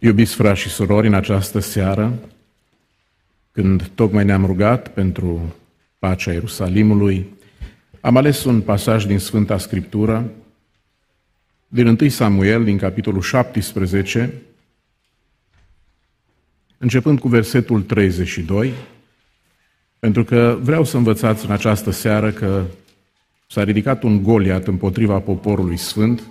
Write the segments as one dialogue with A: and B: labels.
A: Iubiți frați și surori, în această seară, când tocmai ne-am rugat pentru pacea Ierusalimului, am ales un pasaj din Sfânta Scriptură, din 1 Samuel, din capitolul 17, începând cu versetul 32, pentru că vreau să învățați în această seară că s-a ridicat un Goliat împotriva poporului sfânt,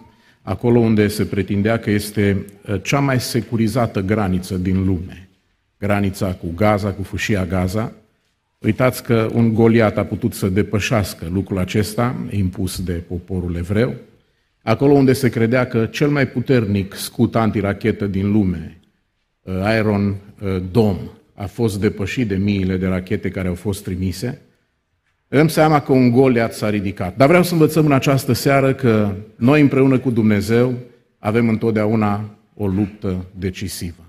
A: acolo unde se pretindea că este uh, cea mai securizată graniță din lume. Granița cu Gaza, cu fâșia Gaza. Uitați că un Goliat a putut să depășească lucrul acesta impus de poporul evreu, acolo unde se credea că cel mai puternic scut antirachetă din lume, uh, Iron uh, Dome, a fost depășit de miile de rachete care au fost trimise, îmi seama că un Goliat s-a ridicat. Dar vreau să învățăm în această seară că noi împreună cu Dumnezeu avem întotdeauna o luptă decisivă.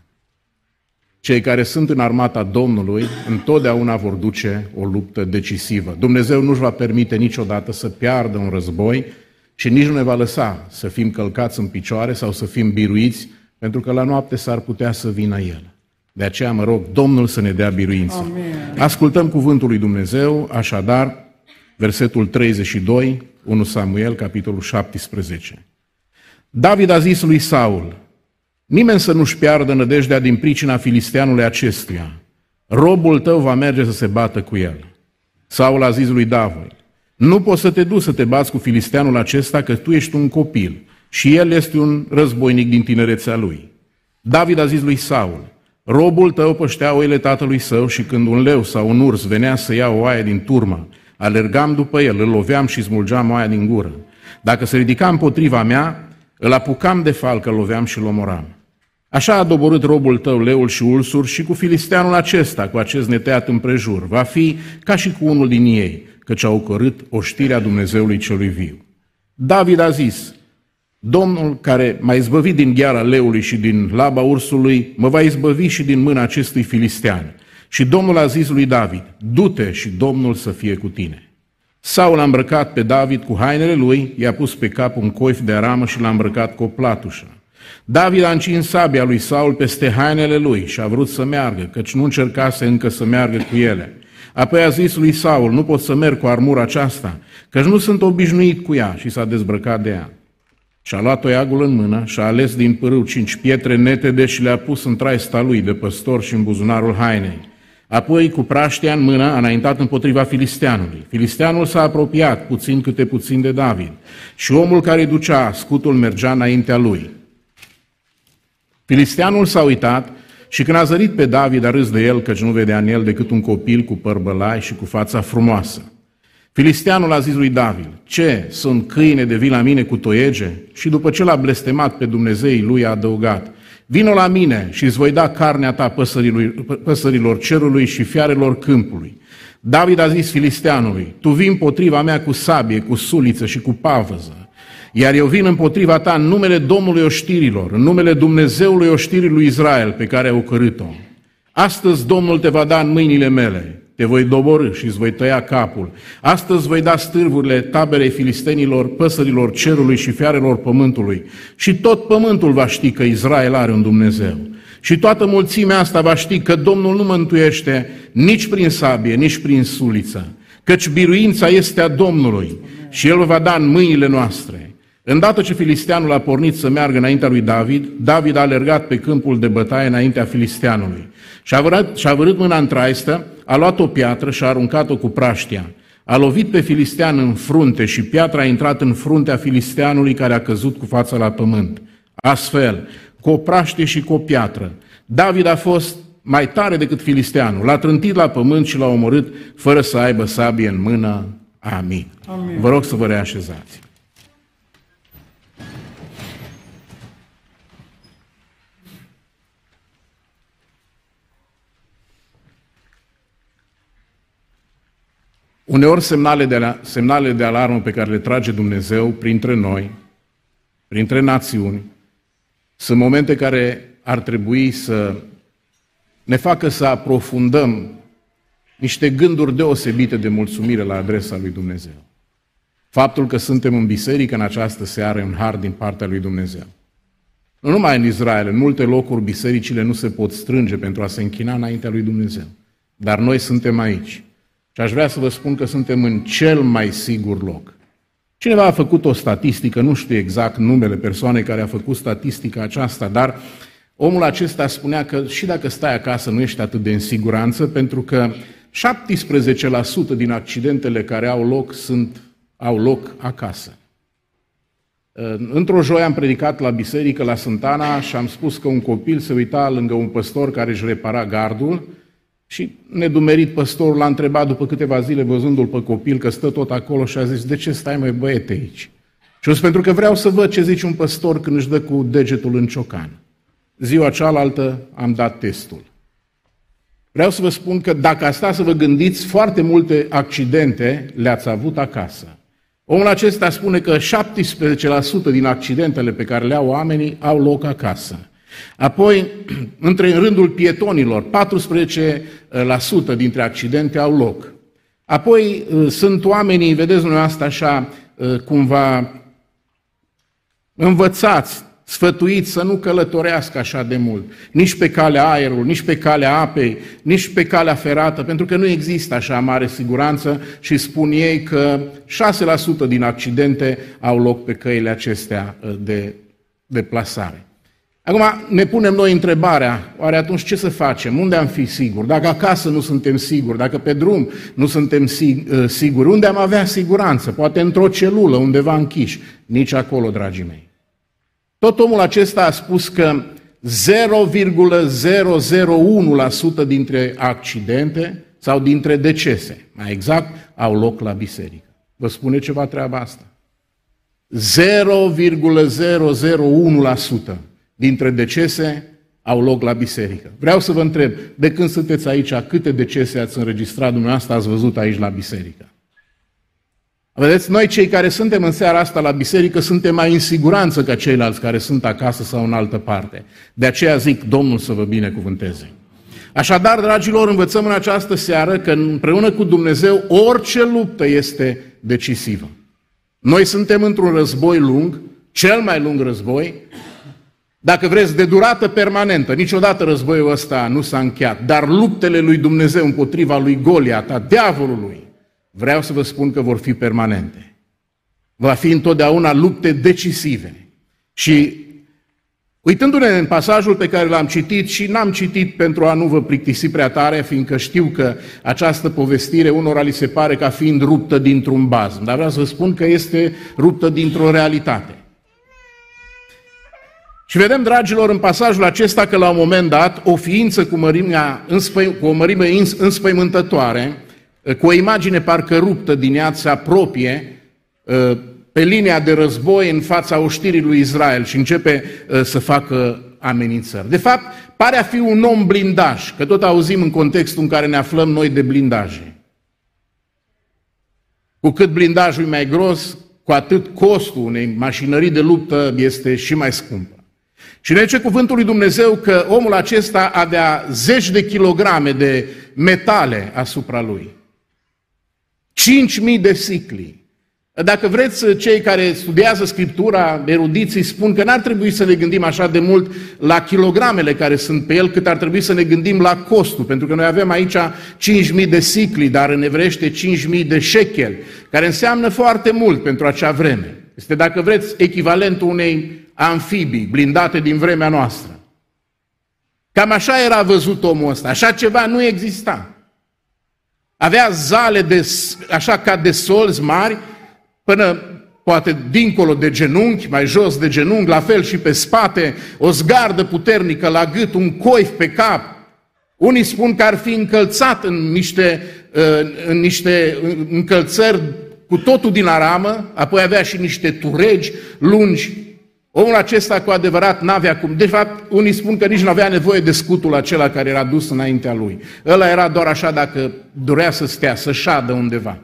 A: Cei care sunt în armata Domnului întotdeauna vor duce o luptă decisivă. Dumnezeu nu-și va permite niciodată să piardă un război și nici nu ne va lăsa să fim călcați în picioare sau să fim biruiți, pentru că la noapte s-ar putea să vină El. De aceea mă rog Domnul să ne dea biruință. Amen. Ascultăm cuvântul lui Dumnezeu, așadar, versetul 32, 1 Samuel, capitolul 17. David a zis lui Saul, nimeni să nu-și piardă nădejdea din pricina filisteanului acestuia. Robul tău va merge să se bată cu el. Saul a zis lui David, nu poți să te duci să te bați cu filisteanul acesta, că tu ești un copil și el este un războinic din tinerețea lui. David a zis lui Saul, Robul tău păștea oile tatălui său și când un leu sau un urs venea să ia o oaie din turmă, alergam după el, îl loveam și smulgeam oaia din gură. Dacă se ridica împotriva mea, îl apucam de falcă, loveam și îl omoram. Așa a doborât robul tău leul și ulsur și cu filisteanul acesta, cu acest neteat împrejur. Va fi ca și cu unul din ei, căci au cărât oștirea Dumnezeului celui viu. David a zis, Domnul care m-a izbăvit din gheara leului și din laba ursului, mă va izbăvi și din mâna acestui filistean. Și Domnul a zis lui David, du-te și Domnul să fie cu tine. Saul a îmbrăcat pe David cu hainele lui, i-a pus pe cap un coif de aramă și l-a îmbrăcat cu o platușă. David a încins sabia lui Saul peste hainele lui și a vrut să meargă, căci nu încercase încă să meargă cu ele. Apoi a zis lui Saul, nu pot să merg cu armura aceasta, căci nu sunt obișnuit cu ea și s-a dezbrăcat de ea. Și-a luat toiagul în mână și a ales din pârâu cinci pietre netede și le-a pus în traista lui de păstor și în buzunarul hainei. Apoi, cu praștea în mână, a înaintat împotriva filisteanului. Filisteanul s-a apropiat puțin câte puțin de David și omul care ducea scutul mergea înaintea lui. Filisteanul s-a uitat și când a zărit pe David a râs de el, căci nu vedea în el decât un copil cu păr bălai și cu fața frumoasă. Filisteanul a zis lui David, ce, sunt câine de vii la mine cu toiege? Și după ce l-a blestemat pe Dumnezeii lui a adăugat, vino la mine și îți voi da carnea ta păsărilor cerului și fiarelor câmpului. David a zis filisteanului, tu vin potriva mea cu sabie, cu suliță și cu pavăză, iar eu vin împotriva ta în numele Domnului oștirilor, în numele Dumnezeului oștirii lui Israel pe care au cărât-o. Astăzi Domnul te va da în mâinile mele te voi doborâ și îți voi tăia capul. Astăzi voi da stârvurile taberei filistenilor, păsărilor cerului și fiarelor pământului. Și tot pământul va ști că Israel are un Dumnezeu. Și toată mulțimea asta va ști că Domnul nu mântuiește nici prin sabie, nici prin suliță, căci biruința este a Domnului și El va da în mâinile noastre. Îndată ce filisteanul a pornit să meargă înaintea lui David, David a alergat pe câmpul de bătaie înaintea filisteanului. Și-a vărât, și-a vărât mâna în traistă, a luat o piatră și a aruncat-o cu praștia. A lovit pe filistean în frunte și piatra a intrat în fruntea filisteanului care a căzut cu fața la pământ. Astfel, cu o praștie și cu o piatră, David a fost mai tare decât filisteanul. L-a trântit la pământ și l-a omorât fără să aibă sabie în mână. Amin. Amin. Vă rog să vă reașezați. Uneori semnale de, semnale de alarmă pe care le trage Dumnezeu printre noi, printre națiuni, sunt momente care ar trebui să ne facă să aprofundăm niște gânduri deosebite de mulțumire la adresa lui Dumnezeu. Faptul că suntem în biserică în această seară e un har din partea lui Dumnezeu. Nu numai în Israel, în multe locuri bisericile nu se pot strânge pentru a se închina înaintea lui Dumnezeu. Dar noi suntem aici. Și aș vrea să vă spun că suntem în cel mai sigur loc. Cineva a făcut o statistică, nu știu exact numele persoanei care a făcut statistica aceasta, dar omul acesta spunea că și dacă stai acasă nu ești atât de în siguranță, pentru că 17% din accidentele care au loc sunt, au loc acasă. Într-o joi am predicat la biserică, la Sântana, și am spus că un copil se uita lângă un păstor care își repara gardul și nedumerit păstorul l-a întrebat după câteva zile, văzându-l pe copil, că stă tot acolo și a zis, de ce stai mai băiete aici? Și a zis, pentru că vreau să văd ce zice un păstor când își dă cu degetul în ciocan. Ziua cealaltă am dat testul. Vreau să vă spun că dacă asta să vă gândiți, foarte multe accidente le-ați avut acasă. Omul acesta spune că 17% din accidentele pe care le au oamenii au loc acasă. Apoi, între în rândul pietonilor, 14% dintre accidente au loc. Apoi uh, sunt oamenii, vedeți dumneavoastră așa, uh, cumva învățați, sfătuiți să nu călătorească așa de mult, nici pe calea aerului, nici pe calea apei, nici pe calea ferată, pentru că nu există așa mare siguranță și spun ei că 6% din accidente au loc pe căile acestea uh, de deplasare. Acum ne punem noi întrebarea, oare atunci ce să facem? Unde am fi siguri? Dacă acasă nu suntem siguri, dacă pe drum nu suntem uh, siguri, unde am avea siguranță? Poate într-o celulă, undeva închiși. Nici acolo, dragii mei. Tot omul acesta a spus că 0,001% dintre accidente sau dintre decese, mai exact, au loc la biserică. Vă spune ceva treaba asta? 0,001% dintre decese au loc la biserică. Vreau să vă întreb, de când sunteți aici, câte decese ați înregistrat dumneavoastră, ați văzut aici la biserică? Vedeți, noi cei care suntem în seara asta la biserică suntem mai în siguranță ca ceilalți care sunt acasă sau în altă parte. De aceea zic, Domnul să vă binecuvânteze. Așadar, dragilor, învățăm în această seară că împreună cu Dumnezeu orice luptă este decisivă. Noi suntem într-un război lung, cel mai lung război, dacă vreți, de durată permanentă. Niciodată războiul ăsta nu s-a încheiat, dar luptele lui Dumnezeu împotriva lui Goliat, a diavolului, vreau să vă spun că vor fi permanente. Va fi întotdeauna lupte decisive. Și uitându-ne în pasajul pe care l-am citit și n-am citit pentru a nu vă plictisi prea tare, fiindcă știu că această povestire unora li se pare ca fiind ruptă dintr-un bazm, dar vreau să vă spun că este ruptă dintr-o realitate. Și vedem, dragilor, în pasajul acesta că la un moment dat o ființă cu, mărimea, cu o mărime înspăimântătoare cu o imagine parcă ruptă din ea, se apropie uh, pe linia de război în fața oștirii lui Israel și începe uh, să facă amenințări. De fapt, pare a fi un om blindaj, că tot auzim în contextul în care ne aflăm noi de blindaje. Cu cât blindajul e mai gros, cu atât costul unei mașinării de luptă este și mai scumpă. Și ne zice cuvântul lui Dumnezeu că omul acesta avea zeci de kilograme de metale asupra lui. 5.000 de sicli. Dacă vreți, cei care studiază Scriptura, erudiții spun că n-ar trebui să ne gândim așa de mult la kilogramele care sunt pe el, cât ar trebui să ne gândim la costul, pentru că noi avem aici 5.000 de sicli, dar în evrește 5.000 de shekel, care înseamnă foarte mult pentru acea vreme. Este, dacă vreți, echivalentul unei amfibii blindate din vremea noastră. Cam așa era văzut omul ăsta, așa ceva nu exista. Avea zale de, așa ca de solzi mari, până poate dincolo de genunchi, mai jos de genunchi, la fel și pe spate, o zgardă puternică la gât, un coif pe cap. Unii spun că ar fi încălțat în niște, în niște încălțări cu totul din aramă, apoi avea și niște turegi lungi. Omul acesta cu adevărat n-avea cum. De fapt, unii spun că nici nu avea nevoie de scutul acela care era dus înaintea lui. Ăla era doar așa dacă dorea să stea, să șadă undeva.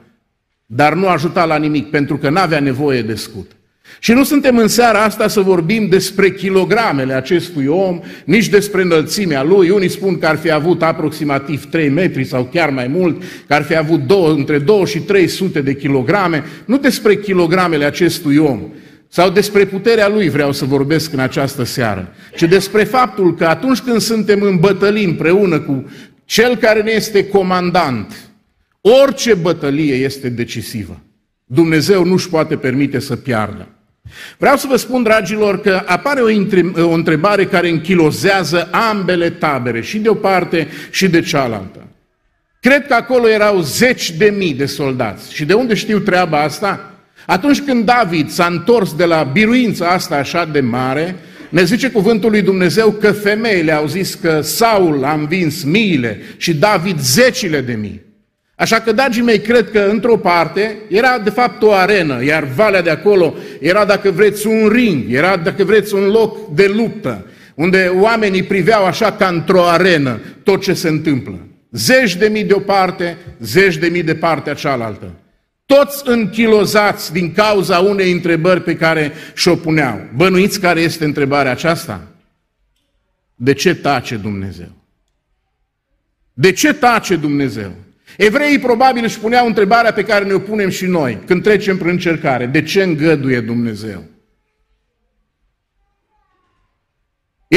A: Dar nu ajuta la nimic, pentru că n-avea nevoie de scut. Și nu suntem în seara asta să vorbim despre kilogramele acestui om, nici despre înălțimea lui. Unii spun că ar fi avut aproximativ 3 metri sau chiar mai mult, că ar fi avut două, între 2 și 300 de kilograme. Nu despre kilogramele acestui om, sau despre puterea lui vreau să vorbesc în această seară, ci despre faptul că atunci când suntem în bătălii împreună cu cel care ne este comandant, orice bătălie este decisivă. Dumnezeu nu-și poate permite să piardă. Vreau să vă spun, dragilor, că apare o, o întrebare care închilozează ambele tabere, și de o parte și de cealaltă. Cred că acolo erau zeci de mii de soldați. Și de unde știu treaba asta? Atunci când David s-a întors de la biruința asta așa de mare, ne zice cuvântul lui Dumnezeu că femeile au zis că Saul a învins miile și David zecile de mii. Așa că, dragii mei, cred că într-o parte era de fapt o arenă, iar valea de acolo era, dacă vreți, un ring, era, dacă vreți, un loc de luptă, unde oamenii priveau așa ca într-o arenă tot ce se întâmplă. Zeci de mii de o parte, zeci de mii de partea cealaltă. Toți închilozați din cauza unei întrebări pe care și-o puneau. Bănuiți care este întrebarea aceasta? De ce tace Dumnezeu? De ce tace Dumnezeu? Evreii probabil își puneau întrebarea pe care ne-o punem și noi când trecem prin încercare. De ce îngăduie Dumnezeu?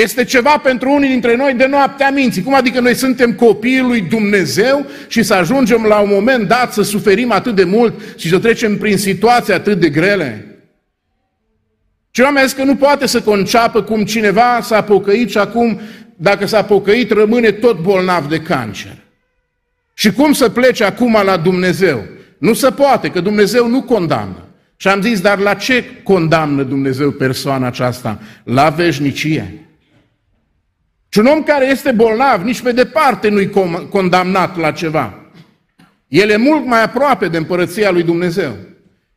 A: Este ceva pentru unii dintre noi de noaptea minții. Cum adică noi suntem copiii lui Dumnezeu și să ajungem la un moment dat să suferim atât de mult și să trecem prin situații atât de grele? Cineva mi-a zis că nu poate să conceapă cum cineva s-a pocăit și acum, dacă s-a pocăit, rămâne tot bolnav de cancer. Și cum să plece acum la Dumnezeu? Nu se poate, că Dumnezeu nu condamnă. Și am zis, dar la ce condamnă Dumnezeu persoana aceasta? La veșnicie. Și un om care este bolnav, nici pe departe nu-i condamnat la ceva. El e mult mai aproape de împărăția lui Dumnezeu.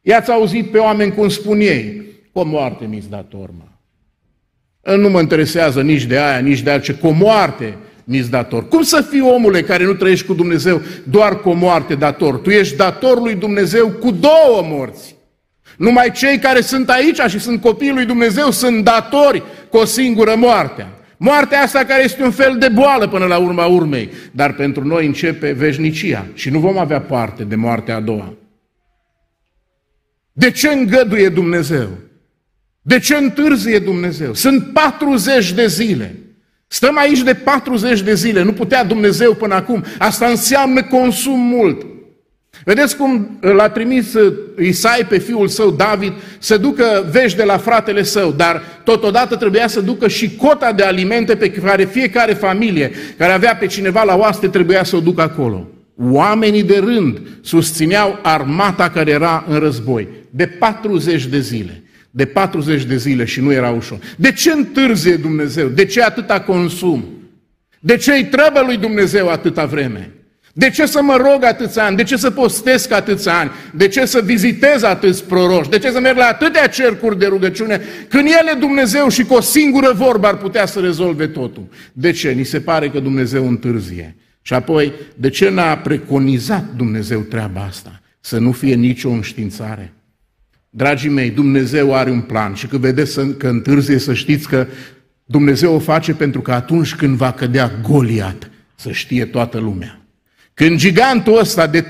A: I-ați auzit pe oameni cum spun ei, cu moarte mi-s dator, mă. Nu mă interesează nici de aia, nici de altce, cu moarte mi dator. Cum să fii omule care nu trăiești cu Dumnezeu doar cu o moarte dator? Tu ești dator lui Dumnezeu cu două morți. Numai cei care sunt aici și sunt copiii lui Dumnezeu sunt datori cu o singură moarte. Moartea asta care este un fel de boală până la urma urmei, dar pentru noi începe veșnicia și nu vom avea parte de moartea a doua. De ce îngăduie Dumnezeu? De ce întârzie Dumnezeu? Sunt 40 de zile. Stăm aici de 40 de zile, nu putea Dumnezeu până acum. Asta înseamnă consum mult. Vedeți cum l-a trimis uh, Isai pe fiul său David să ducă vești de la fratele său, dar totodată trebuia să ducă și cota de alimente pe care fiecare familie care avea pe cineva la oaste trebuia să o ducă acolo. Oamenii de rând susțineau armata care era în război de 40 de zile de 40 de zile și nu era ușor. De ce întârzie Dumnezeu? De ce atâta consum? De ce îi trebuie lui Dumnezeu atâta vreme? De ce să mă rog atâția ani? De ce să postesc atâția ani? De ce să vizitez atâți proroși? De ce să merg la atâtea cercuri de rugăciune? Când El e Dumnezeu și cu o singură vorbă ar putea să rezolve totul. De ce? Ni se pare că Dumnezeu întârzie. Și apoi, de ce n-a preconizat Dumnezeu treaba asta? Să nu fie nicio înștiințare. Dragii mei, Dumnezeu are un plan și când vedeți că întârzie, să știți că Dumnezeu o face pentru că atunci când va cădea Goliat, să știe toată lumea. Când gigantul ăsta de 3-4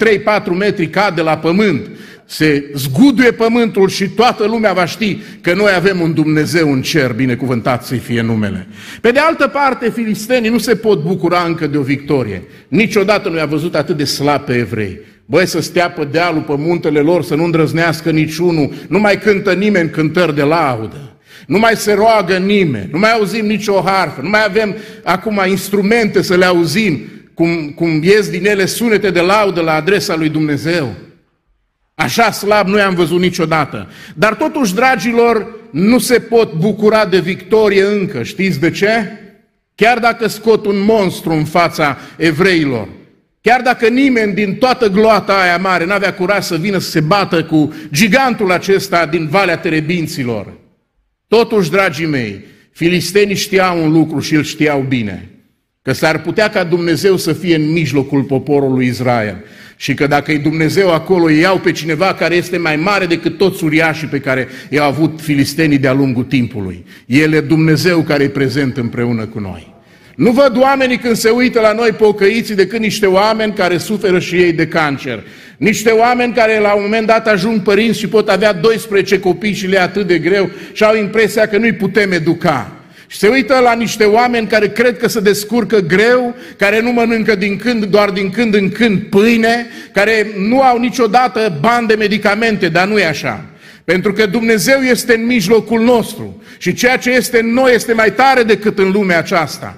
A: metri cade la pământ, se zguduie pământul și toată lumea va ști că noi avem un Dumnezeu în cer, binecuvântat să-i fie numele. Pe de altă parte, filistenii nu se pot bucura încă de o victorie. Niciodată nu i-a văzut atât de slab pe evrei. Băi, să stea pe dealul, pe muntele lor, să nu îndrăznească niciunul, nu mai cântă nimeni cântări de laudă. Nu mai se roagă nimeni, nu mai auzim nicio harfă, nu mai avem acum instrumente să le auzim, cum, cum ies din ele sunete de laudă la adresa lui Dumnezeu. Așa slab nu i-am văzut niciodată. Dar totuși, dragilor, nu se pot bucura de victorie încă. Știți de ce? Chiar dacă scot un monstru în fața evreilor, Chiar dacă nimeni din toată gloata aia mare n-avea curaj să vină să se bată cu gigantul acesta din Valea Terebinților, totuși, dragii mei, filistenii știau un lucru și îl știau bine, că s-ar putea ca Dumnezeu să fie în mijlocul poporului Israel și că dacă e Dumnezeu acolo, ei iau pe cineva care este mai mare decât toți uriașii pe care i-au avut filistenii de-a lungul timpului. El e Dumnezeu care e prezent împreună cu noi. Nu văd oamenii când se uită la noi pocăiții decât niște oameni care suferă și ei de cancer. Niște oameni care la un moment dat ajung părinți și pot avea 12 copii și le atât de greu și au impresia că nu-i putem educa. Și se uită la niște oameni care cred că se descurcă greu, care nu mănâncă din când, doar din când în când pâine, care nu au niciodată bani de medicamente, dar nu e așa. Pentru că Dumnezeu este în mijlocul nostru și ceea ce este în noi este mai tare decât în lumea aceasta.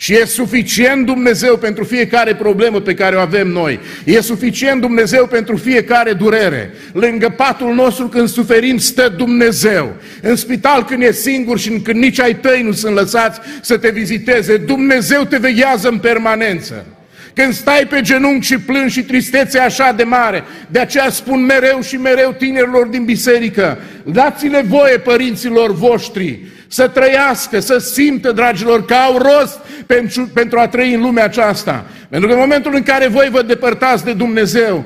A: Și e suficient Dumnezeu pentru fiecare problemă pe care o avem noi. E suficient Dumnezeu pentru fiecare durere. Lângă patul nostru când suferim stă Dumnezeu. În spital când e singur și când nici ai tăi nu sunt lăsați să te viziteze, Dumnezeu te veghează în permanență. Când stai pe genunchi și plângi și tristețea așa de mare, de aceea spun mereu și mereu tinerilor din biserică, dați-le voie părinților voștri să trăiască, să simtă, dragilor, că au rost pentru, pentru a trăi în lumea aceasta. Pentru că în momentul în care voi vă depărtați de Dumnezeu,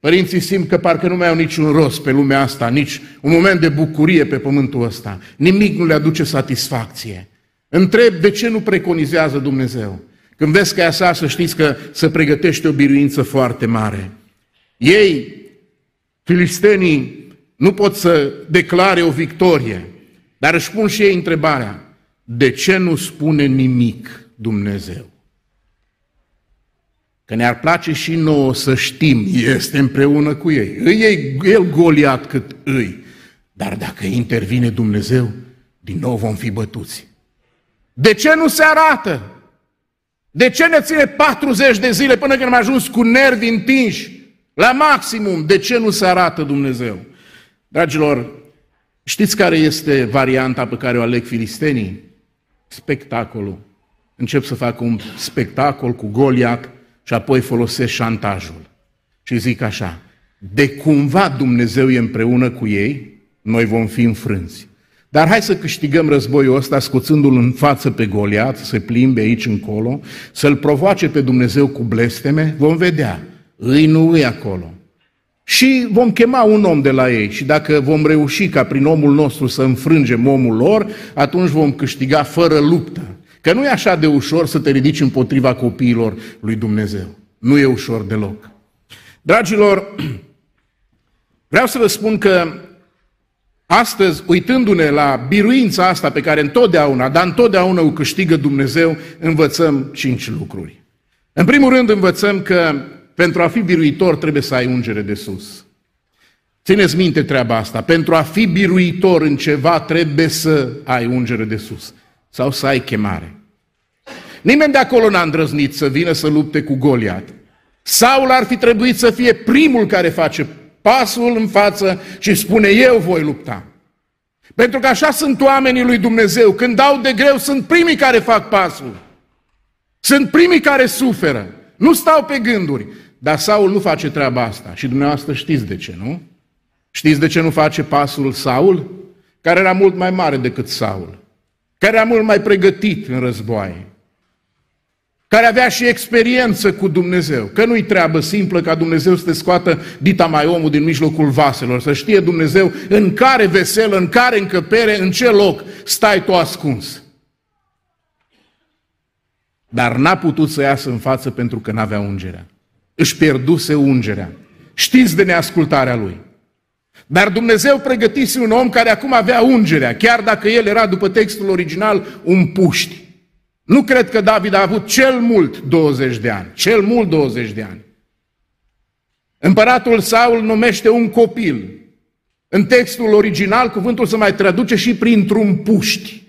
A: părinții simt că parcă nu mai au niciun rost pe lumea asta, nici un moment de bucurie pe pământul ăsta. Nimic nu le aduce satisfacție. Întreb de ce nu preconizează Dumnezeu. Când vezi că e așa, să știți că se pregătește o biruință foarte mare. Ei, filistenii, nu pot să declare o victorie, dar își pun și ei întrebarea, de ce nu spune nimic Dumnezeu? Că ne-ar place și nouă să știm, este împreună cu ei. Îi e el goliat cât îi. Dar dacă intervine Dumnezeu, din nou vom fi bătuți. De ce nu se arată? De ce ne ține 40 de zile până când am ajuns cu nervi întinși? La maximum. De ce nu se arată Dumnezeu? Dragilor, știți care este varianta pe care o aleg filistenii? Spectacolul. Încep să facă un spectacol cu Goliat și apoi folosesc șantajul. Și zic așa, de cumva Dumnezeu e împreună cu ei, noi vom fi înfrânți. Dar hai să câștigăm războiul ăsta scoțându-l în față pe Goliat, să se plimbe aici încolo, să-l provoace pe Dumnezeu cu blesteme, vom vedea. Îi nu îi acolo. Și vom chema un om de la ei și dacă vom reuși ca prin omul nostru să înfrângem omul lor, atunci vom câștiga fără luptă. Că nu e așa de ușor să te ridici împotriva copiilor lui Dumnezeu. Nu e ușor deloc. Dragilor, vreau să vă spun că Astăzi, uitându-ne la biruința asta pe care întotdeauna, dar întotdeauna o câștigă Dumnezeu, învățăm cinci lucruri. În primul rând învățăm că pentru a fi biruitor trebuie să ai ungere de sus. Țineți minte treaba asta. Pentru a fi biruitor în ceva trebuie să ai ungere de sus. Sau să ai chemare. Nimeni de acolo n-a îndrăznit să vină să lupte cu Goliat. Saul ar fi trebuit să fie primul care face pasul în față și spune, eu voi lupta. Pentru că așa sunt oamenii lui Dumnezeu. Când dau de greu, sunt primii care fac pasul. Sunt primii care suferă. Nu stau pe gânduri. Dar Saul nu face treaba asta. Și dumneavoastră știți de ce, nu? Știți de ce nu face pasul Saul? Care era mult mai mare decât Saul. Care era mult mai pregătit în războaie care avea și experiență cu Dumnezeu. Că nu-i treabă simplă ca Dumnezeu să te scoată dita mai omul din mijlocul vaselor, să știe Dumnezeu în care veselă, în care încăpere, în ce loc stai tu ascuns. Dar n-a putut să iasă în față pentru că n-avea ungerea. Își pierduse ungerea. Știți de neascultarea lui. Dar Dumnezeu pregătise un om care acum avea ungerea, chiar dacă el era, după textul original, un puști. Nu cred că David a avut cel mult 20 de ani, cel mult 20 de ani. Împăratul Saul numește un copil. În textul original, cuvântul se mai traduce și printr-un puști.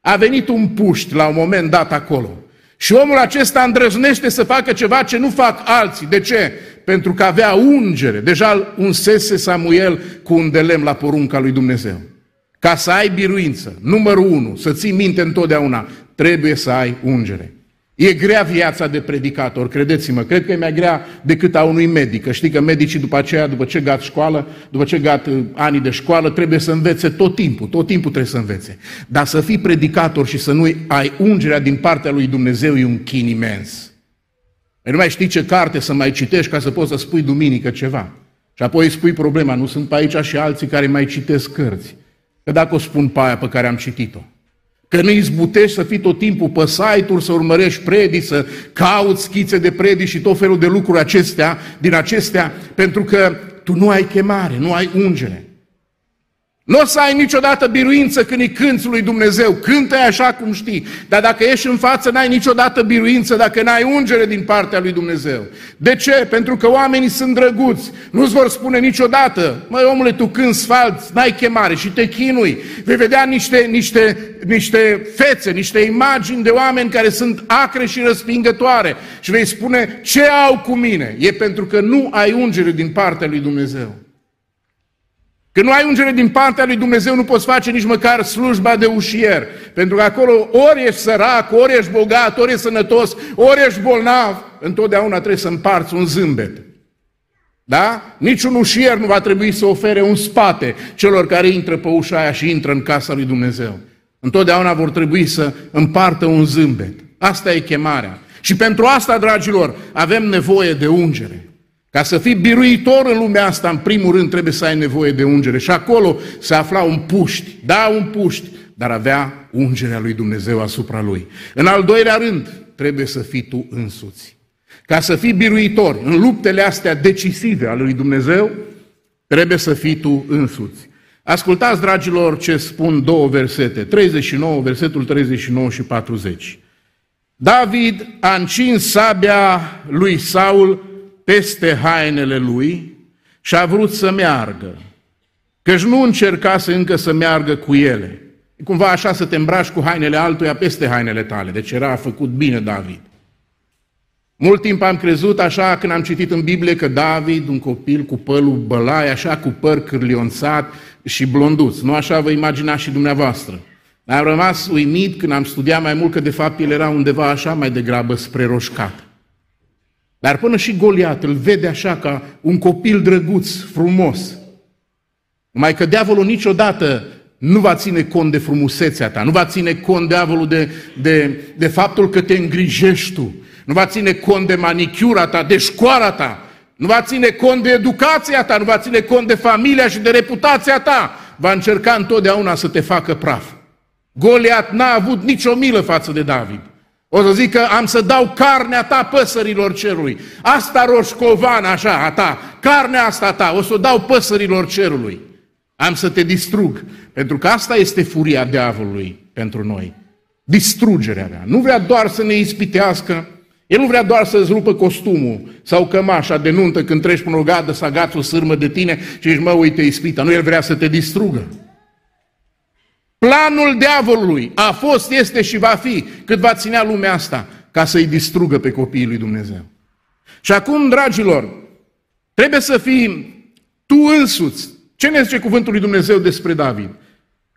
A: A venit un puști la un moment dat acolo. Și omul acesta îndrăznește să facă ceva ce nu fac alții. De ce? Pentru că avea ungere. Deja unsese Samuel cu un delem la porunca lui Dumnezeu. Ca să ai biruință, numărul unu, să ții minte întotdeauna, trebuie să ai ungere. E grea viața de predicator, credeți-mă, cred că e mai grea decât a unui medic. Că știi că medicii după aceea, după ce gat școală, după ce gat uh, ani de școală, trebuie să învețe tot timpul, tot timpul trebuie să învețe. Dar să fii predicator și să nu ai ungerea din partea lui Dumnezeu e un chin imens. Păi nu mai știi ce carte să mai citești ca să poți să spui duminică ceva. Și apoi îi spui problema, nu sunt pe aici și alții care mai citesc cărți. Că dacă o spun pe aia pe care am citit-o, Că nu izbutești să fii tot timpul pe site-uri, să urmărești predici, să cauți schițe de predici și tot felul de lucruri acestea, din acestea, pentru că tu nu ai chemare, nu ai ungere. Nu o să ai niciodată biruință când îi cânți lui Dumnezeu. cântă așa cum știi. Dar dacă ești în față, n-ai niciodată biruință dacă n-ai ungere din partea lui Dumnezeu. De ce? Pentru că oamenii sunt drăguți. Nu-ți vor spune niciodată, măi omule, tu când sfalți, n-ai chemare și te chinui. Vei vedea niște, niște, niște fețe, niște imagini de oameni care sunt acre și răspingătoare. Și vei spune, ce au cu mine? E pentru că nu ai ungere din partea lui Dumnezeu. Când nu ai ungere din partea lui Dumnezeu, nu poți face nici măcar slujba de ușier. Pentru că acolo ori ești sărac, ori ești bogat, ori ești sănătos, ori ești bolnav, întotdeauna trebuie să împarți un zâmbet. Da? Niciun ușier nu va trebui să ofere un spate celor care intră pe ușa aia și intră în casa lui Dumnezeu. Întotdeauna vor trebui să împartă un zâmbet. Asta e chemarea. Și pentru asta, dragilor, avem nevoie de ungere. Ca să fii biruitor în lumea asta, în primul rând trebuie să ai nevoie de ungere. Și acolo se afla un puști, da, un puști, dar avea ungerea lui Dumnezeu asupra lui. În al doilea rând, trebuie să fii tu însuți. Ca să fii biruitor în luptele astea decisive ale lui Dumnezeu, trebuie să fii tu însuți. Ascultați, dragilor, ce spun două versete, 39, versetul 39 și 40. David a încins sabia lui Saul peste hainele lui și a vrut să meargă. Căci nu încercase încă să meargă cu ele. E cumva așa să te îmbraci cu hainele altuia peste hainele tale. Deci era făcut bine David. Mult timp am crezut așa când am citit în Biblie că David, un copil cu părul bălai, așa cu păr cârlionțat și blonduț. Nu așa vă imaginați și dumneavoastră. Dar am rămas uimit când am studiat mai mult că de fapt el era undeva așa mai degrabă spre roșcat. Dar până și Goliat îl vede așa ca un copil drăguț, frumos. Mai că diavolul niciodată nu va ține cont de frumusețea ta, nu va ține cont diavolul de, de, de faptul că te îngrijești tu, nu va ține cont de manicura ta, de școala ta, nu va ține cont de educația ta, nu va ține cont de familia și de reputația ta. Va încerca întotdeauna să te facă praf. Goliat n-a avut nicio milă față de David. O să zic că am să dau carnea ta păsărilor cerului. Asta roșcovan așa a ta, carnea asta a ta, o să o dau păsărilor cerului. Am să te distrug, pentru că asta este furia diavolului pentru noi. Distrugerea mea. Nu vrea doar să ne ispitească, el nu vrea doar să-ți rupă costumul sau cămașa de nuntă când treci până o gadă să agați o sârmă de tine și ești, mă, uite, ispita. Nu, el vrea să te distrugă. Planul diavolului a fost, este și va fi, cât va ținea lumea asta, ca să-i distrugă pe copiii lui Dumnezeu. Și acum, dragilor, trebuie să fii tu însuți. Ce ne zice cuvântul lui Dumnezeu despre David?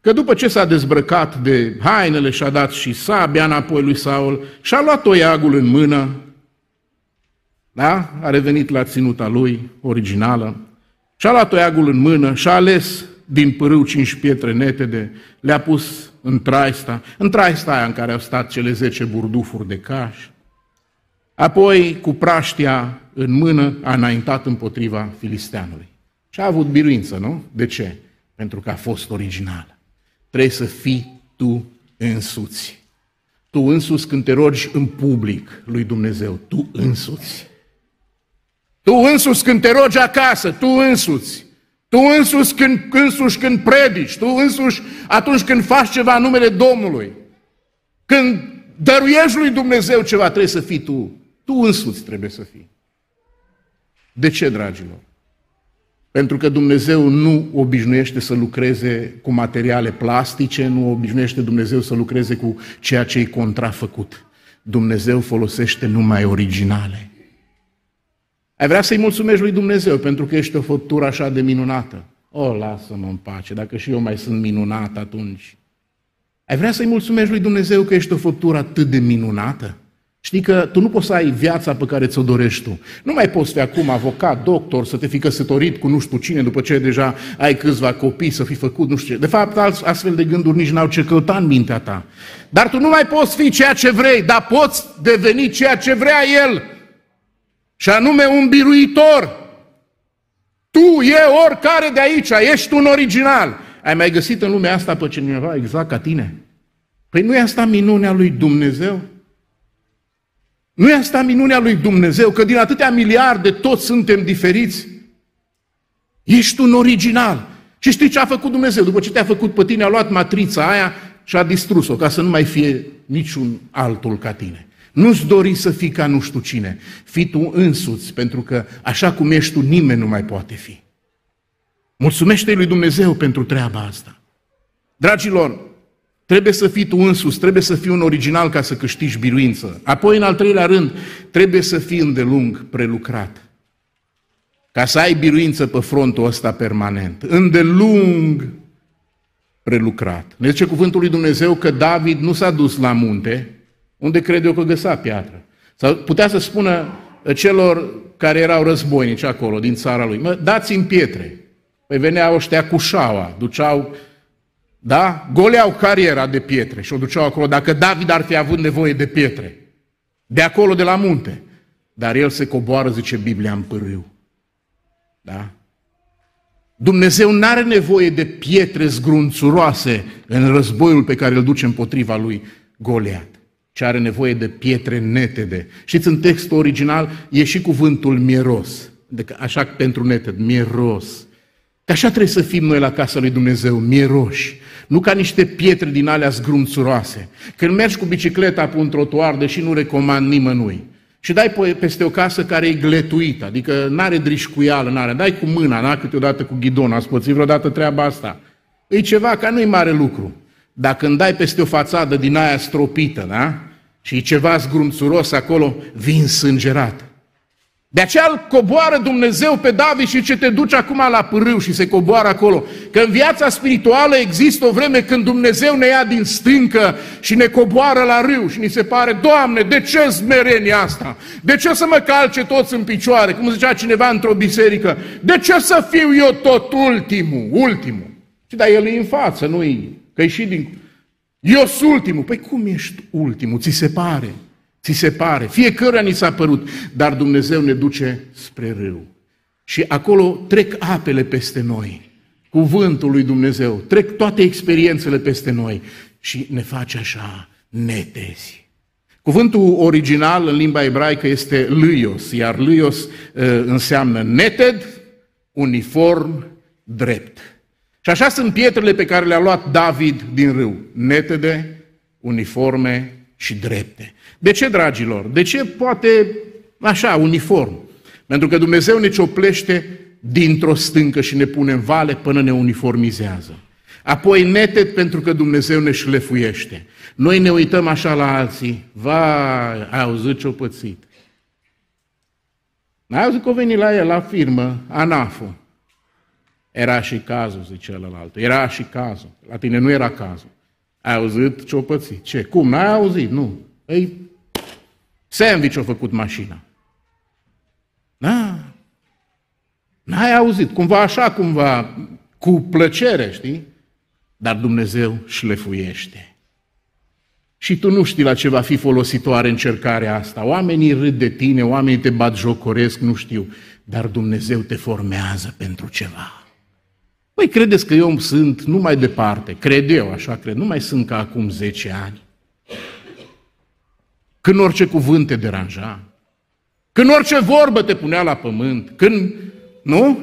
A: Că după ce s-a dezbrăcat de hainele și-a dat și sabia înapoi lui Saul și-a luat toiagul în mână, da? a revenit la ținuta lui originală, și-a luat toiagul în mână și-a ales din pârâu cinci pietre netede, le-a pus în traista, în traista aia în care au stat cele zece burdufuri de caș. Apoi, cu praștia în mână, a înaintat împotriva filisteanului. Și a avut biruință, nu? De ce? Pentru că a fost original. Trebuie să fii tu însuți. Tu însuți când te rogi în public lui Dumnezeu, tu însuți. Tu însuți când te rogi acasă, tu însuți. Tu însuși când, însuși când predici, tu însuși atunci când faci ceva în numele Domnului, când dăruiești lui Dumnezeu ceva, trebuie să fii tu. Tu însuți trebuie să fii. De ce, dragilor? Pentru că Dumnezeu nu obișnuiește să lucreze cu materiale plastice, nu obișnuiește Dumnezeu să lucreze cu ceea ce e contrafăcut. Dumnezeu folosește numai originale. Ai vrea să-i mulțumești lui Dumnezeu pentru că ești o făptură așa de minunată. O, lasă-mă în pace, dacă și eu mai sunt minunat atunci. Ai vrea să-i mulțumești lui Dumnezeu că ești o făptură atât de minunată? Știi că tu nu poți să ai viața pe care ți-o dorești tu. Nu mai poți fi acum avocat, doctor, să te fi căsătorit cu nu știu cine, după ce deja ai câțiva copii, să fi făcut nu știu ce. De fapt, astfel de gânduri nici n-au ce căuta în mintea ta. Dar tu nu mai poți fi ceea ce vrei, dar poți deveni ceea ce vrea El și anume un biruitor. Tu e oricare de aici, ești un original. Ai mai găsit în lumea asta pe cineva exact ca tine? Păi nu e asta minunea lui Dumnezeu? Nu e asta minunea lui Dumnezeu, că din atâtea miliarde toți suntem diferiți? Ești un original. Și știi ce a făcut Dumnezeu? După ce te-a făcut pe tine, a luat matrița aia și a distrus-o, ca să nu mai fie niciun altul ca tine. Nu-ți dori să fii ca nu știu cine. Fii tu însuți, pentru că așa cum ești tu, nimeni nu mai poate fi. Mulțumește lui Dumnezeu pentru treaba asta. Dragilor, trebuie să fii tu însuți, trebuie să fii un original ca să câștigi biruință. Apoi, în al treilea rând, trebuie să fii îndelung prelucrat. Ca să ai biruință pe frontul ăsta permanent. Îndelung prelucrat. Ne zice cuvântul lui Dumnezeu că David nu s-a dus la munte, unde crede eu că găsa piatră. Sau putea să spună celor care erau războinici acolo, din țara lui, mă, dați-mi pietre. Păi veneau ăștia cu șaua, duceau, da? Goleau cariera de pietre și o duceau acolo. Dacă David ar fi avut nevoie de pietre, de acolo, de la munte, dar el se coboară, zice Biblia, în pârâu. Da? Dumnezeu nu are nevoie de pietre zgrunțuroase în războiul pe care îl duce împotriva lui Goliat, ci are nevoie de pietre netede. Știți, în textul original e și cuvântul miros, așa pentru neted, miros. Că așa trebuie să fim noi la casa lui Dumnezeu, mieroși, nu ca niște pietre din alea zgrunțuroase. Când mergi cu bicicleta pe un trotuar, deși nu recomand nimănui, și dai peste o casă care e gletuită, adică nu are drișcuială, n-are, dai cu mâna, n câteodată cu ghidon, ați pățit vreodată treaba asta. E ceva ca nu-i mare lucru. Dacă îmi dai peste o fațadă din aia stropită, da? Și e ceva zgrunțuros acolo, vin sângerat. De aceea îl coboară Dumnezeu pe David și ce te duci acum la pârâu și se coboară acolo. Că în viața spirituală există o vreme când Dumnezeu ne ia din stâncă și ne coboară la râu și ni se pare, Doamne, de ce smerenia asta? De ce să mă calce toți în picioare? Cum zicea cineva într-o biserică, de ce să fiu eu tot ultimul, ultimul? Și da, el e în față, nu-i, că și din... Eu sunt ultimul. Păi cum ești ultimul? Ți se pare? Ți se pare, fiecăruia ni s-a părut, dar Dumnezeu ne duce spre râu. Și acolo trec apele peste noi, cuvântul lui Dumnezeu, trec toate experiențele peste noi și ne face așa netezi. Cuvântul original în limba ebraică este lâios, iar lâios uh, înseamnă neted, uniform, drept. Și așa sunt pietrele pe care le-a luat David din râu, netede, uniforme și drepte. De ce, dragilor? De ce poate așa, uniform? Pentru că Dumnezeu ne cioplește dintr-o stâncă și ne pune în vale până ne uniformizează. Apoi neted pentru că Dumnezeu ne șlefuiește. Noi ne uităm așa la alții. Vai, ai auzit ce-o pățit. N-ai auzit că o venit la el, la firmă, ANAFO. Era și cazul, zice celălalt. Era și cazul. La tine nu era cazul. Ai auzit ce-o pățit. Ce? Cum? N-ai auzit? Nu. Ei, Sandwich a făcut mașina. Da. N-ai auzit, cumva așa, cumva, cu plăcere, știi? Dar Dumnezeu șlefuiește. Și tu nu știi la ce va fi folositoare încercarea asta. Oamenii râd de tine, oamenii te bat jocoresc, nu știu. Dar Dumnezeu te formează pentru ceva. Păi credeți că eu sunt nu mai departe, cred eu, așa cred, nu mai sunt ca acum 10 ani. Când orice cuvânt te deranja, când orice vorbă te punea la pământ, când, nu?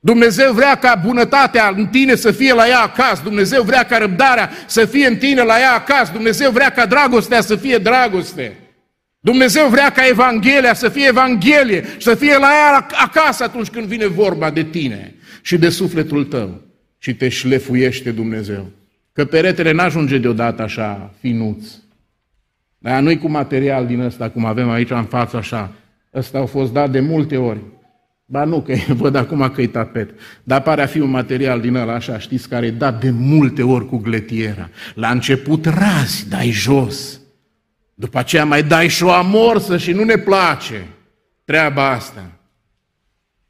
A: Dumnezeu vrea ca bunătatea în tine să fie la ea acasă, Dumnezeu vrea ca răbdarea să fie în tine la ea acasă, Dumnezeu vrea ca dragostea să fie dragoste. Dumnezeu vrea ca Evanghelia să fie Evanghelie și să fie la ea acasă atunci când vine vorba de tine și de sufletul tău și te șlefuiește Dumnezeu. Că peretele n-ajunge deodată așa finuț, dar nu cu material din ăsta, cum avem aici în față așa. Ăsta au fost dat de multe ori. Ba nu, că văd acum că e tapet. Dar pare a fi un material din ăla așa, știți, care e dat de multe ori cu gletiera. La început razi, dai jos. După aceea mai dai și o amorsă și nu ne place treaba asta.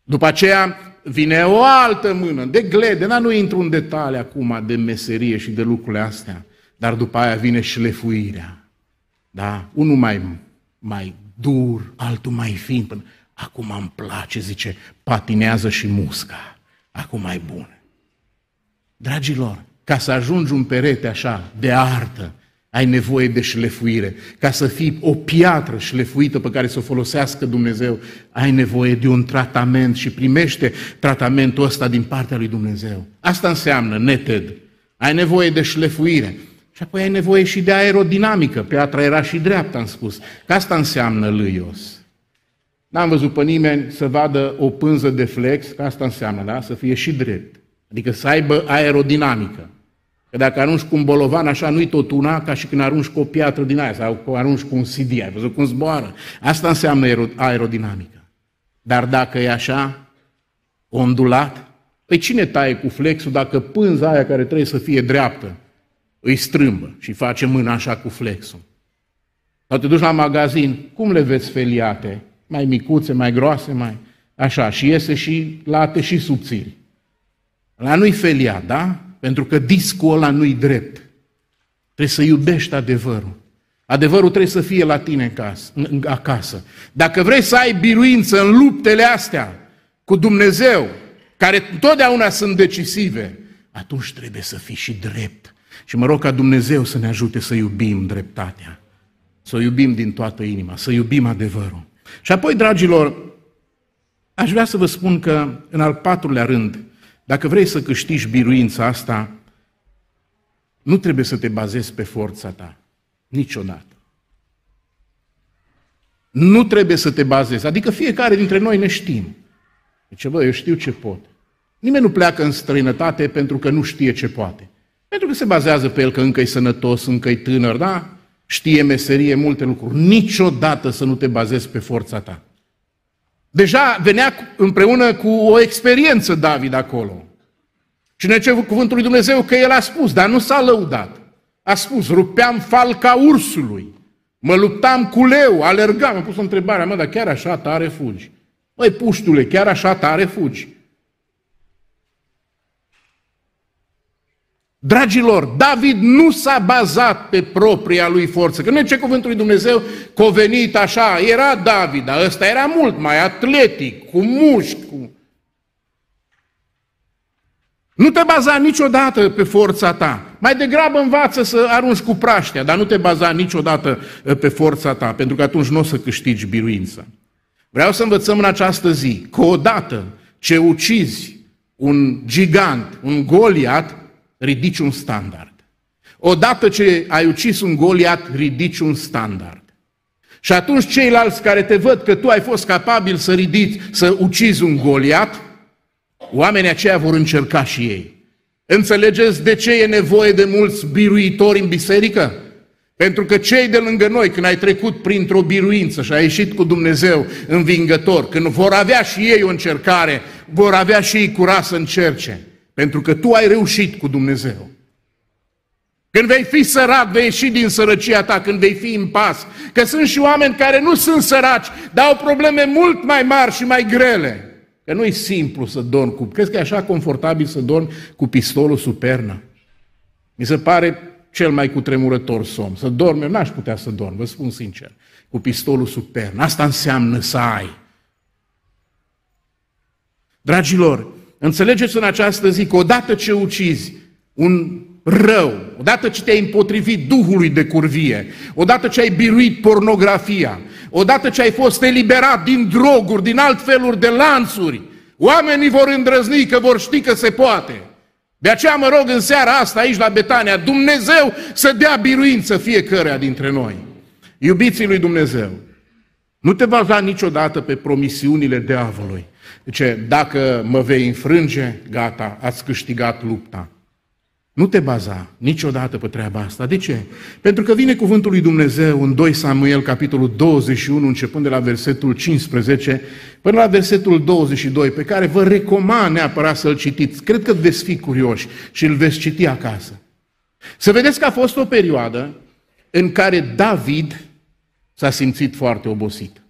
A: După aceea vine o altă mână de glede, dar nu intru în detalii acum de meserie și de lucrurile astea, dar după aia vine șlefuirea. Da? Unul mai, mai dur, altul mai fin. Până... Acum îmi place, zice, patinează și musca. Acum mai bun. Dragilor, ca să ajungi un perete așa, de artă, ai nevoie de șlefuire. Ca să fii o piatră șlefuită pe care să o folosească Dumnezeu, ai nevoie de un tratament și primește tratamentul ăsta din partea lui Dumnezeu. Asta înseamnă neted. Ai nevoie de șlefuire. Și apoi ai nevoie și de aerodinamică. Piatra era și dreaptă, am spus. Că asta înseamnă lâios. N-am văzut pe nimeni să vadă o pânză de flex, că asta înseamnă, da? Să fie și drept. Adică să aibă aerodinamică. Că dacă arunci cu un bolovan așa, nu-i tot una ca și când arunci cu o piatră din aia sau arunci cu un CD, ai văzut cum zboară. Asta înseamnă aerodinamică. Dar dacă e așa, ondulat, păi cine taie cu flexul dacă pânza aia care trebuie să fie dreaptă îi strâmbă și face mâna așa cu flexul? Sau te duci la magazin, cum le vezi feliate? Mai micuțe, mai groase, mai așa, și iese și late și subțiri. La nu-i feliat, da? Pentru că discul ăla nu-i drept. Trebuie să iubești adevărul. Adevărul trebuie să fie la tine acasă. Dacă vrei să ai biruință în luptele astea cu Dumnezeu, care totdeauna sunt decisive, atunci trebuie să fii și drept. Și mă rog ca Dumnezeu să ne ajute să iubim dreptatea, să o iubim din toată inima, să iubim adevărul. Și apoi, dragilor, aș vrea să vă spun că, în al patrulea rând, dacă vrei să câștigi biruința asta, nu trebuie să te bazezi pe forța ta. Niciodată. Nu trebuie să te bazezi. Adică fiecare dintre noi ne știm. Zice, bă, eu știu ce pot. Nimeni nu pleacă în străinătate pentru că nu știe ce poate. Pentru că se bazează pe el că încă e sănătos, încă e tânăr, da? Știe meserie, multe lucruri. Niciodată să nu te bazezi pe forța ta. Deja venea împreună cu o experiență David acolo. Și ne ce cuvântul lui Dumnezeu că el a spus, dar nu s-a lăudat. A spus, rupeam falca ursului, mă luptam cu leu, alergam, am pus o întrebare, mă, dar chiar așa tare fugi? Măi, puștule, chiar așa tare fugi? Dragilor, David nu s-a bazat pe propria lui forță. Că nu e ce cuvântul lui Dumnezeu covenit așa, era David, dar ăsta era mult mai atletic, cu mușchi, cu... Nu te baza niciodată pe forța ta. Mai degrabă învață să arunci cu praștea, dar nu te baza niciodată uh, pe forța ta, pentru că atunci nu o să câștigi biruința. Vreau să învățăm în această zi că odată ce ucizi un gigant, un goliat, ridici un standard. Odată ce ai ucis un Goliat, ridici un standard. Și atunci ceilalți care te văd că tu ai fost capabil să ridici, să ucizi un Goliat, oamenii aceia vor încerca și ei. Înțelegeți de ce e nevoie de mulți biruitori în biserică? Pentru că cei de lângă noi, când ai trecut printr-o biruință și ai ieșit cu Dumnezeu învingător, când vor avea și ei o încercare, vor avea și ei curaj să încerce. Pentru că tu ai reușit cu Dumnezeu. Când vei fi sărac, vei ieși din sărăcia ta, când vei fi în pas. Că sunt și oameni care nu sunt săraci, dar au probleme mult mai mari și mai grele. Că nu e simplu să dormi cu... Crezi că e așa confortabil să dormi cu pistolul sub pernă? Mi se pare cel mai cutremurător somn. Să dormi, eu n-aș putea să dorm, vă spun sincer, cu pistolul sub pernă. Asta înseamnă să ai. Dragilor, Înțelegeți în această zi că odată ce ucizi un rău, odată ce te-ai împotrivit Duhului de curvie, odată ce ai biruit pornografia, odată ce ai fost eliberat din droguri, din alt feluri de lanțuri, oamenii vor îndrăzni că vor ști că se poate. De aceea mă rog în seara asta aici la Betania, Dumnezeu să dea biruință fiecăruia dintre noi. Iubiții lui Dumnezeu, nu te baza niciodată pe promisiunile diavolului. Zice, dacă mă vei înfrânge, gata, ați câștigat lupta. Nu te baza niciodată pe treaba asta. De ce? Pentru că vine cuvântul lui Dumnezeu în 2 Samuel, capitolul 21, începând de la versetul 15, până la versetul 22, pe care vă recomand neapărat să-l citiți. Cred că veți fi curioși și îl veți citi acasă. Să vedeți că a fost o perioadă în care David s-a simțit foarte obosit.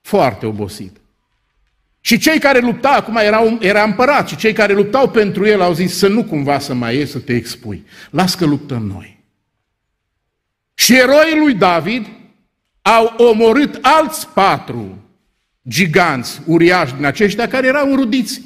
A: Foarte obosit. Și cei care luptau, acum era, era împărat, și cei care luptau pentru el au zis să nu cumva să mai iei să te expui. Las că luptăm noi. Și eroii lui David au omorât alți patru giganți, uriași din aceștia care erau înrudiți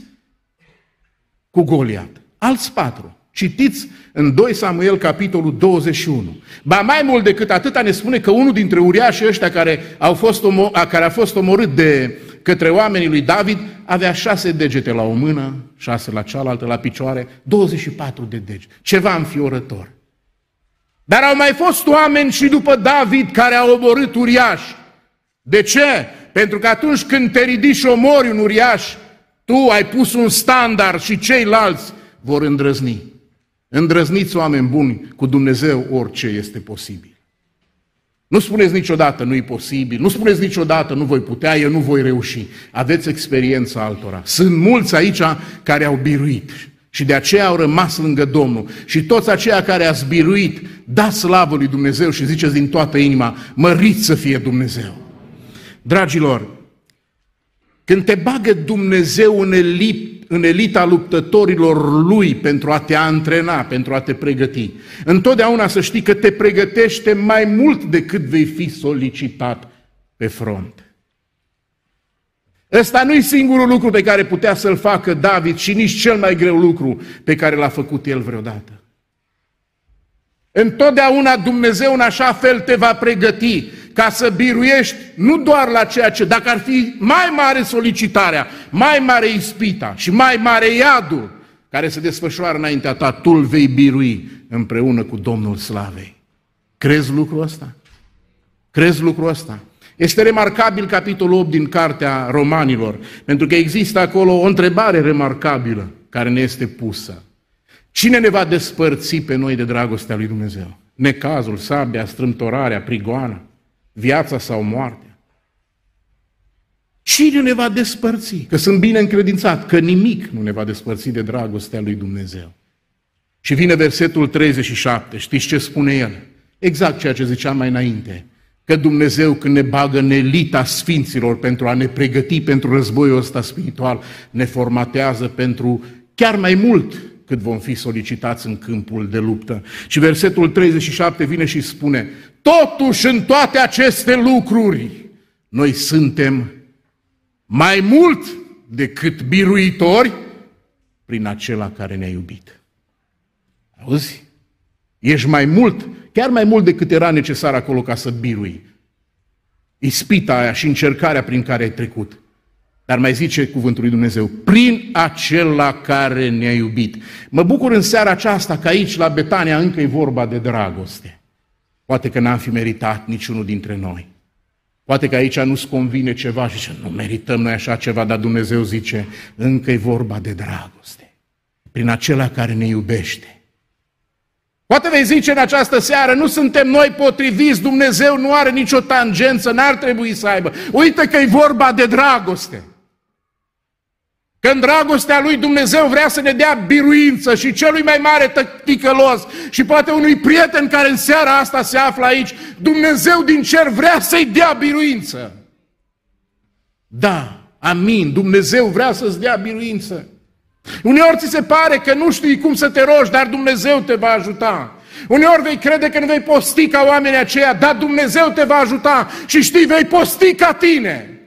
A: cu Goliat. Alți patru. Citiți în 2 Samuel, capitolul 21. Ba mai mult decât atâta ne spune că unul dintre uriașii ăștia care, au fost omor, care a fost omorât de către oamenii lui David avea șase degete la o mână, șase la cealaltă, la picioare, 24 de degete. Ceva înfiorător. Dar au mai fost oameni și după David care au omorât uriași. De ce? Pentru că atunci când te ridici și omori un uriaș, tu ai pus un standard și ceilalți vor îndrăzni. Îndrăzniți oameni buni, cu Dumnezeu orice este posibil. Nu spuneți niciodată nu e posibil, nu spuneți niciodată nu voi putea, eu nu voi reuși. Aveți experiența altora. Sunt mulți aici care au biruit și de aceea au rămas lângă Domnul. Și toți aceia care ați biruit, dați slavă lui Dumnezeu și ziceți din toată inima, măriți să fie Dumnezeu. Dragilor, când te bagă Dumnezeu în, elit, în elita luptătorilor Lui pentru a te antrena, pentru a te pregăti, întotdeauna să știi că te pregătește mai mult decât vei fi solicitat pe front. Ăsta nu e singurul lucru pe care putea să-l facă David și nici cel mai greu lucru pe care l-a făcut el vreodată. Întotdeauna Dumnezeu în așa fel te va pregăti ca să biruiești nu doar la ceea ce, dacă ar fi mai mare solicitarea, mai mare ispita și mai mare iadul care se desfășoară înaintea ta, tu îl vei birui împreună cu Domnul Slavei. Crezi lucrul ăsta? Crezi lucrul ăsta? Este remarcabil capitolul 8 din Cartea Romanilor, pentru că există acolo o întrebare remarcabilă care ne este pusă. Cine ne va despărți pe noi de dragostea lui Dumnezeu? Necazul, sabia, strâmtorarea, prigoana? viața sau moartea. Cine ne va despărți? Că sunt bine încredințat că nimic nu ne va despărți de dragostea lui Dumnezeu. Și vine versetul 37, știți ce spune el? Exact ceea ce ziceam mai înainte. Că Dumnezeu când ne bagă în elita sfinților pentru a ne pregăti pentru războiul ăsta spiritual, ne formatează pentru chiar mai mult cât vom fi solicitați în câmpul de luptă. Și versetul 37 vine și spune, totuși în toate aceste lucruri, noi suntem mai mult decât biruitori prin acela care ne-a iubit. Auzi? Ești mai mult, chiar mai mult decât era necesar acolo ca să birui. Ispita aia și încercarea prin care ai trecut. Dar mai zice cuvântul lui Dumnezeu, prin acela care ne-a iubit. Mă bucur în seara aceasta că aici, la Betania, încă e vorba de dragoste. Poate că n-am fi meritat niciunul dintre noi. Poate că aici nu-ți convine ceva și zice, nu merităm noi așa ceva, dar Dumnezeu zice, încă e vorba de dragoste. Prin acela care ne iubește. Poate vei zice în această seară, nu suntem noi potriviți, Dumnezeu nu are nicio tangență, n-ar trebui să aibă. Uite că e vorba de dragoste. Când dragostea lui Dumnezeu vrea să ne dea biruință și celui mai mare ticălos și poate unui prieten care în seara asta se află aici, Dumnezeu din cer vrea să-i dea biruință. Da, amin, Dumnezeu vrea să-ți dea biruință. Uneori ți se pare că nu știi cum să te rogi, dar Dumnezeu te va ajuta. Uneori vei crede că nu vei posti ca oamenii aceia, dar Dumnezeu te va ajuta și știi, vei posti ca tine.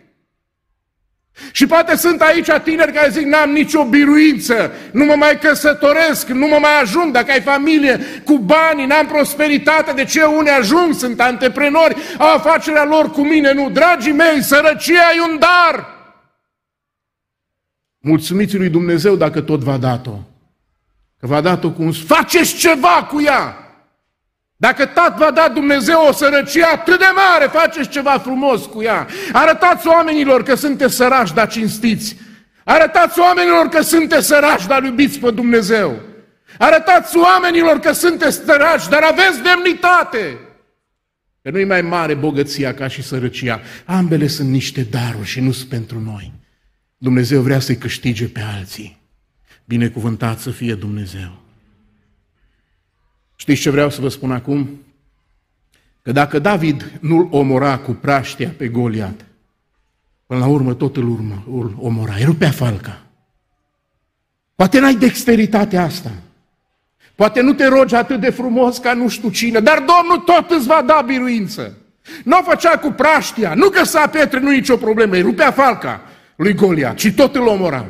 A: Și poate sunt aici tineri care zic, n-am nicio biruință, nu mă mai căsătoresc, nu mă mai ajung, dacă ai familie cu bani, n-am prosperitate, de ce unii ajung, sunt antreprenori, au afacerea lor cu mine, nu. Dragii mei, sărăcia e un dar. Mulțumiți lui Dumnezeu dacă tot v-a dat-o. Că v-a dat-o cu un... Faceți ceva cu ea! Dacă tat va da Dumnezeu o sărăcie atât de mare, faceți ceva frumos cu ea. Arătați oamenilor că sunteți sărași, dar cinstiți. Arătați oamenilor că sunteți sărași, dar iubiți pe Dumnezeu. Arătați oamenilor că sunteți sărași, dar aveți demnitate. Că nu-i mai mare bogăția ca și sărăcia. Ambele sunt niște daruri și nu sunt pentru noi. Dumnezeu vrea să-i câștige pe alții. Binecuvântat să fie Dumnezeu. Știți ce vreau să vă spun acum? Că dacă David nu-l omora cu praștia pe Goliat, până la urmă tot îl, urmă, îl omora, îi rupea falca. Poate n-ai dexteritatea asta. Poate nu te rogi atât de frumos ca nu știu cine, dar Domnul tot îți va da biruință. Nu o făcea cu praștia, nu găsa pietre, nu nicio problemă, îi rupea falca lui Goliat și tot îl omora.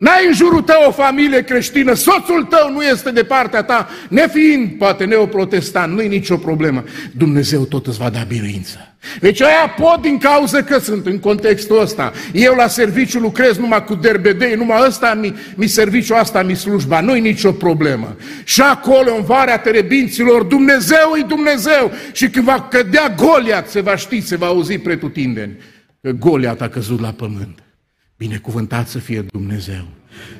A: N-ai în jurul tău o familie creștină, soțul tău nu este de partea ta, nefiind poate neoprotestant, nu-i nicio problemă. Dumnezeu tot îți va da biruință. Deci aia pot din cauza că sunt în contextul ăsta. Eu la serviciu lucrez numai cu derbedei, numai ăsta mi, mi serviciu, asta mi slujba, nu-i nicio problemă. Și acolo, în Varea Terebinților, Dumnezeu e Dumnezeu. Și când va cădea Goliat, se va ști, se va auzi pretutindeni că Goliat a căzut la pământ. Binecuvântat să fie Dumnezeu.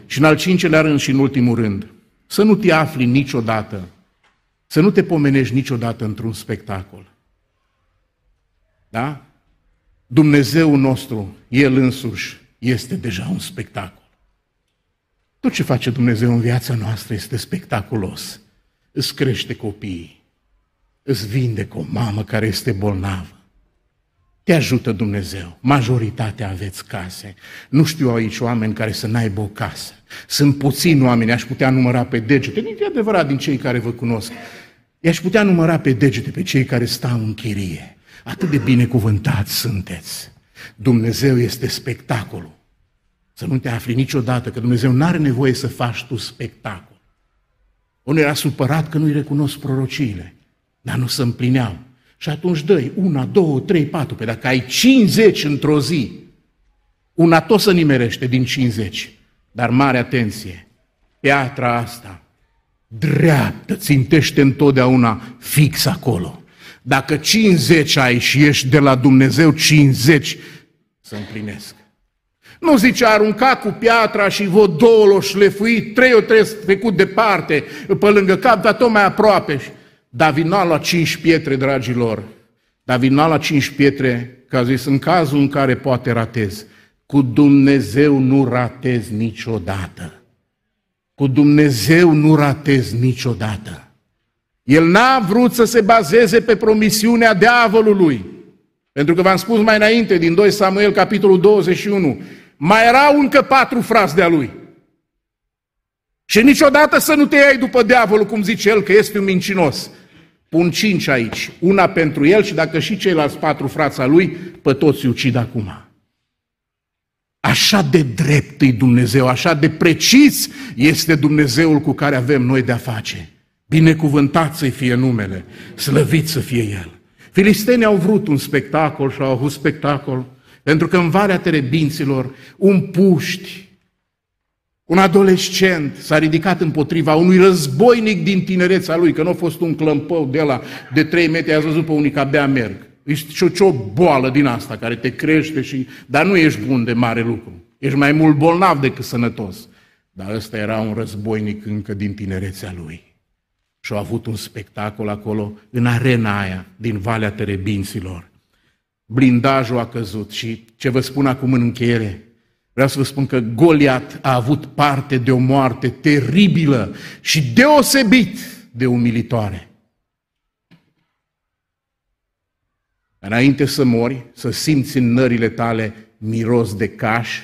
A: Și în al cincelea rând și în ultimul rând, să nu te afli niciodată, să nu te pomenești niciodată într-un spectacol. Da? Dumnezeu nostru, El însuși, este deja un spectacol. Tot ce face Dumnezeu în viața noastră este spectaculos. Îți crește copiii, îți vindecă o mamă care este bolnavă, te ajută Dumnezeu. Majoritatea aveți case. Nu știu aici oameni care să n-aibă o casă. Sunt puțini oameni, aș putea număra pe degete. Nu e adevărat din cei care vă cunosc. I-aș putea număra pe degete pe cei care stau în chirie. Atât de binecuvântați sunteți. Dumnezeu este spectacolul. Să nu te afli niciodată că Dumnezeu nu are nevoie să faci tu spectacol. Unul era supărat că nu-i recunosc prorociile, dar nu se împlineau. Și atunci dă una, două, trei, patru. Pe dacă ai 50 într-o zi, una tot să nimerește din 50. Dar mare atenție, piatra asta, dreaptă, țintește întotdeauna fix acolo. Dacă 50 ai și ești de la Dumnezeu, 50 să împlinesc. Nu zice, arunca cu piatra și vă două l-o șlefuit, trei o trebuie trecut departe, pe lângă cap, dar tot mai aproape. David n-a luat cinci pietre, dragilor. David n-a luat cinci pietre, că a zis, în cazul în care poate ratez. Cu Dumnezeu nu ratez niciodată. Cu Dumnezeu nu ratez niciodată. El n-a vrut să se bazeze pe promisiunea diavolului. Pentru că v-am spus mai înainte, din 2 Samuel, capitolul 21, mai erau încă patru frați de-a lui. Și niciodată să nu te iei după diavolul, cum zice el, că este un mincinos. Pun cinci aici, una pentru el și dacă și ceilalți patru frața lui, pe toți ucid acum. Așa de drept e Dumnezeu, așa de precis este Dumnezeul cu care avem noi de-a face. Binecuvântat să fie numele, slăvit să fie El. Filistenii au vrut un spectacol și au avut spectacol, pentru că în Valea Terebinților, un puști, un adolescent s-a ridicat împotriva unui războinic din tinereța lui, că nu a fost un clămpău de la de trei metri, a văzut pe unii că abia merg. Ești și o boală din asta care te crește, și, dar nu ești bun de mare lucru. Ești mai mult bolnav decât sănătos. Dar ăsta era un războinic încă din tinerețea lui. Și a avut un spectacol acolo, în arena aia, din Valea Terebinților. Blindajul a căzut și ce vă spun acum în încheiere, Vreau să vă spun că Goliat a avut parte de o moarte teribilă și deosebit de umilitoare. Înainte să mori, să simți în nările tale miros de caș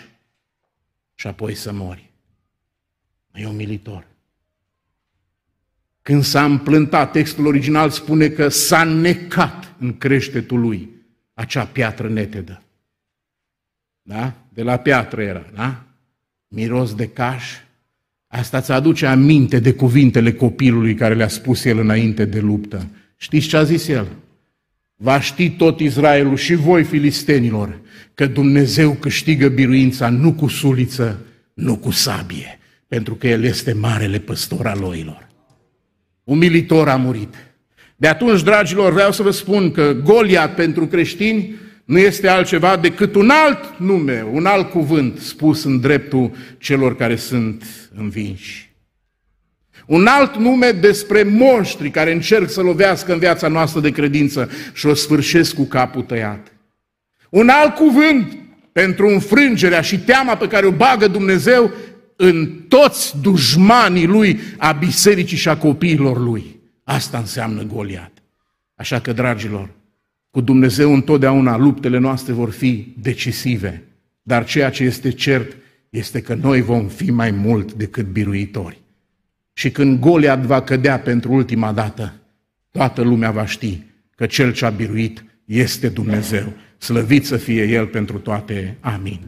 A: și apoi să mori. E umilitor. Când s-a împlântat, textul original spune că s-a necat în creștetul lui acea piatră netedă. Da? De la piatră era, da? Miros de caș. Asta ți aduce aminte de cuvintele copilului care le-a spus el înainte de luptă. Știți ce a zis el? Va ști tot Israelul și voi, filistenilor, că Dumnezeu câștigă biruința nu cu suliță, nu cu sabie, pentru că El este marele păstor al loilor. Umilitor a murit. De atunci, dragilor, vreau să vă spun că Goliat pentru creștini nu este altceva decât un alt nume, un alt cuvânt spus în dreptul celor care sunt învinși. Un alt nume despre monștri care încerc să lovească în viața noastră de credință și o sfârșesc cu capul tăiat. Un alt cuvânt pentru înfrângerea și teama pe care o bagă Dumnezeu în toți dușmanii lui, a bisericii și a copiilor lui. Asta înseamnă Goliat. Așa că, dragilor, cu Dumnezeu întotdeauna luptele noastre vor fi decisive, dar ceea ce este cert este că noi vom fi mai mult decât biruitori. Și când Goliat va cădea pentru ultima dată, toată lumea va ști că cel ce a biruit este Dumnezeu. Slăvit să fie El pentru toate. Amin.